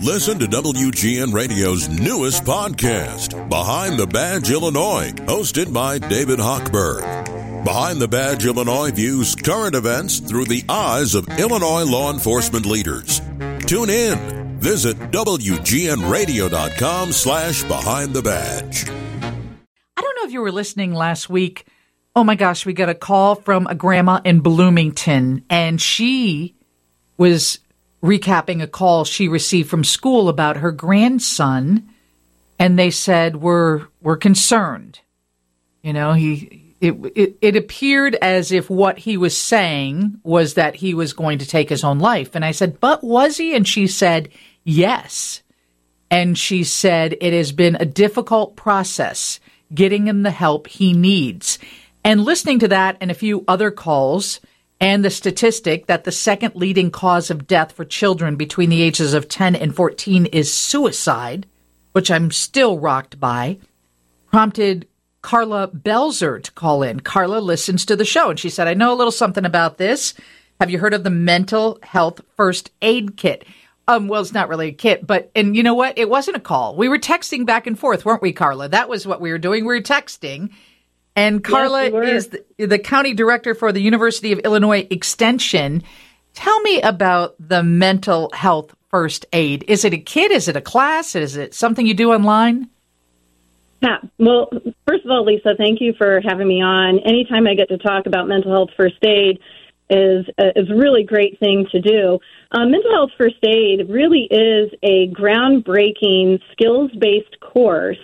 Listen to WGN Radio's newest podcast, Behind the Badge Illinois, hosted by David Hochberg. Behind the Badge Illinois views current events through the eyes of Illinois law enforcement leaders. Tune in. Visit WGNRadio.com slash Behind the Badge. I don't know if you were listening last week. Oh my gosh, we got a call from a grandma in Bloomington, and she was recapping a call she received from school about her grandson, and they said we're we're concerned. You know, he it, it it appeared as if what he was saying was that he was going to take his own life, and I said, "But was he?" And she said, "Yes." And she said it has been a difficult process getting him the help he needs. And listening to that and a few other calls, and the statistic that the second leading cause of death for children between the ages of 10 and 14 is suicide, which I'm still rocked by, prompted Karla Belzer to call in. Karla listens to the show and she said, I know a little something about this. Have you heard of the mental health first aid kit? Um, well, it's not really a kit, but, and you know what? It wasn't a call. We were texting back and forth, weren't we, Karla? That was what we were doing. We were texting and Karla yes, is the, the, county director for the University of Illinois Extension. Tell me about the mental health first aid. Is it a kit? Is it a class? Is it something you do online? Yeah. Well, first of all, Lisa, thank you for having me on. Anytime I get to talk about mental health first aid is a, is a really great thing to do. Um, mental health first aid really is a groundbreaking skills based course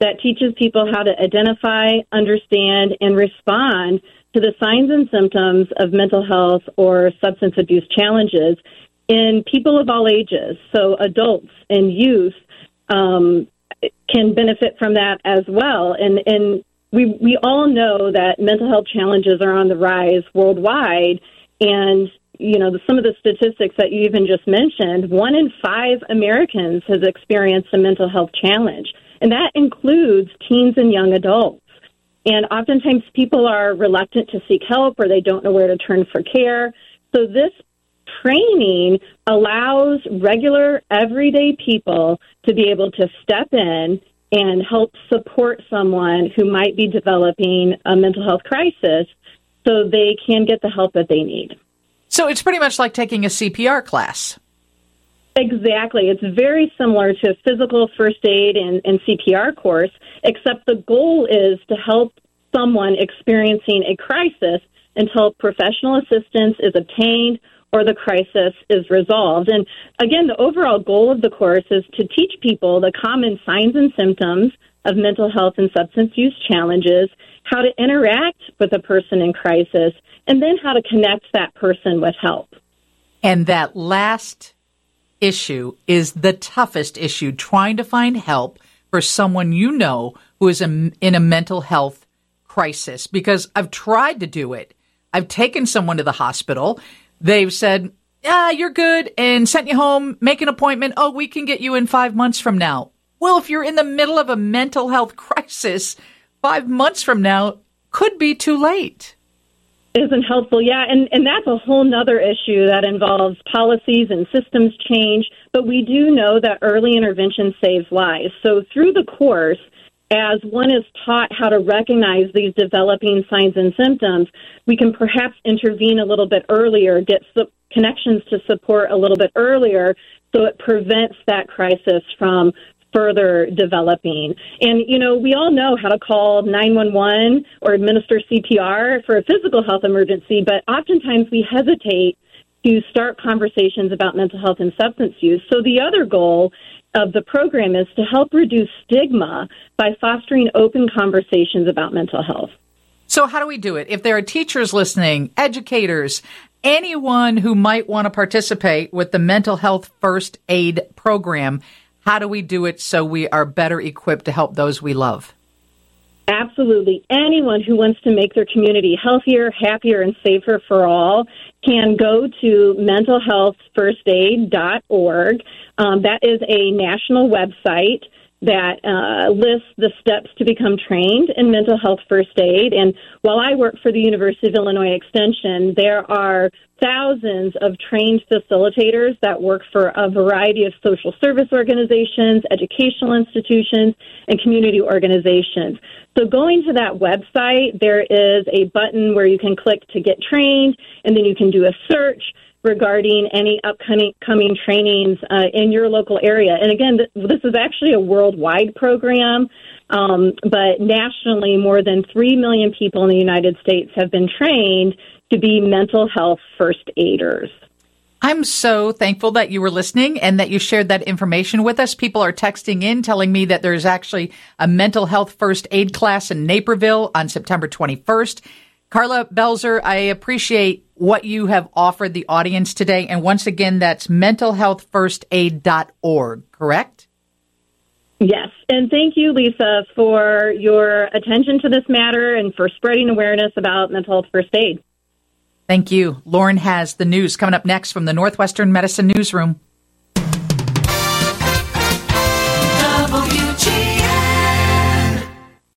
that teaches people how to identify, understand, and respond to the signs and symptoms of mental health or substance abuse challenges in people of all ages. So adults and youth um, can benefit from that as well. And, and we, we all know that mental health challenges are on the rise worldwide. And, you know, the, some of the statistics that you even just mentioned, one in five Americans has experienced a mental health challenge and that includes teens and young adults. And oftentimes people are reluctant to seek help or they don't know where to turn for care. So this training allows regular, everyday people to be able to step in and help support someone who might be developing a mental health crisis so they can get the help that they need. So it's pretty much like taking a CPR class. Exactly. It's very similar to a physical first aid and, and CPR course, except the goal is to help someone experiencing a crisis until professional assistance is obtained or the crisis is resolved. And again, the overall goal of the course is to teach people the common signs and symptoms of mental health and substance use challenges, how to interact with a person in crisis, and then how to connect that person with help. And that last issue is the toughest issue trying to find help for someone you know who is in a mental health crisis because I've tried to do it. I've taken someone to the hospital. They've said, ah, you're good and sent you home, make an appointment. Oh, we can get you in five months from now. Well, if you're in the middle of a mental health crisis, five months from now could be too late isn't helpful. Yeah, and, and that's a whole nother issue that involves policies and systems change. But we do know that early intervention saves lives. So through the course, as one is taught how to recognize these developing signs and symptoms, we can perhaps intervene a little bit earlier, get su- connections to support a little bit earlier, so it prevents that crisis from further developing. And, you know, we all know how to call 911 or administer CPR for a physical health emergency, but oftentimes we hesitate to start conversations about mental health and substance use. So the other goal of the program is to help reduce stigma by fostering open conversations about mental health. So, how do we do it? If there are teachers listening, educators, anyone who might want to participate with the mental health first aid program, how do we do it so we are better equipped to help those we love? Absolutely. Anyone who wants to make their community healthier, happier, and safer for all can go to mentalhealthfirstaid.org. Um, that is a national website. That uh, lists the steps to become trained in mental health first aid. And while I work for the University of Illinois Extension, there are thousands of trained facilitators that work for a variety of social service organizations, educational institutions, and community organizations. So going to that website, there is a button where you can click to get trained, and then you can do a search regarding any upcoming coming trainings uh, in your local area. And again, th- this is actually a worldwide program, um, but nationally, more than 3 million people in the United States have been trained to be mental health first aiders. I'm so thankful that you were listening and that you shared that information with us. People are texting in telling me that there's actually a mental health first aid class in Naperville on September 21st. Karla Belzer, I appreciate what you have offered the audience today. And once again, that's mentalhealthfirstaid.org, correct? Yes. And thank you, Lisa, for your attention to this matter and for spreading awareness about mental health first aid. Thank you. Lauren has the news coming up next from the Northwestern Medicine Newsroom.